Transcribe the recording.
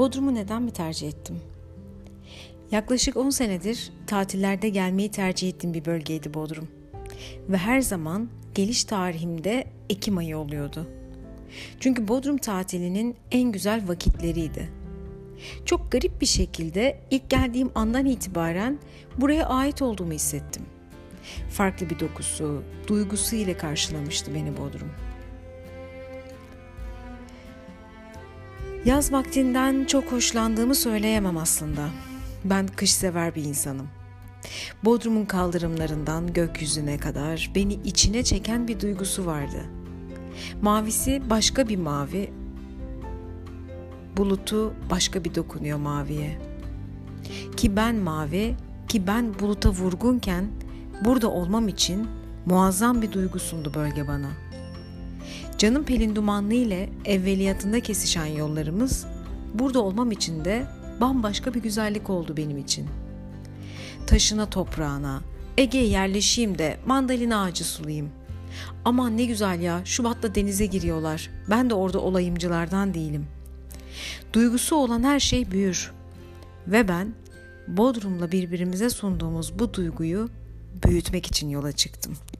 Bodrum'u neden mi tercih ettim? Yaklaşık 10 senedir tatillerde gelmeyi tercih ettiğim bir bölgeydi Bodrum. Ve her zaman geliş tarihimde Ekim ayı oluyordu. Çünkü Bodrum tatilinin en güzel vakitleriydi. Çok garip bir şekilde ilk geldiğim andan itibaren buraya ait olduğumu hissettim. Farklı bir dokusu, duygusu ile karşılamıştı beni Bodrum. Yaz vaktinden çok hoşlandığımı söyleyemem aslında. Ben kış sever bir insanım. Bodrum'un kaldırımlarından gökyüzüne kadar beni içine çeken bir duygusu vardı. Mavisi başka bir mavi, bulutu başka bir dokunuyor maviye. Ki ben mavi, ki ben buluta vurgunken burada olmam için muazzam bir duygu sundu bölge bana.'' Canım Pelin Dumanlı ile evveliyatında kesişen yollarımız burada olmam için de bambaşka bir güzellik oldu benim için. Taşına toprağına, Ege'ye yerleşeyim de mandalina ağacı sulayayım. Aman ne güzel ya Şubat'ta denize giriyorlar. Ben de orada olayımcılardan değilim. Duygusu olan her şey büyür. Ve ben Bodrum'la birbirimize sunduğumuz bu duyguyu büyütmek için yola çıktım.''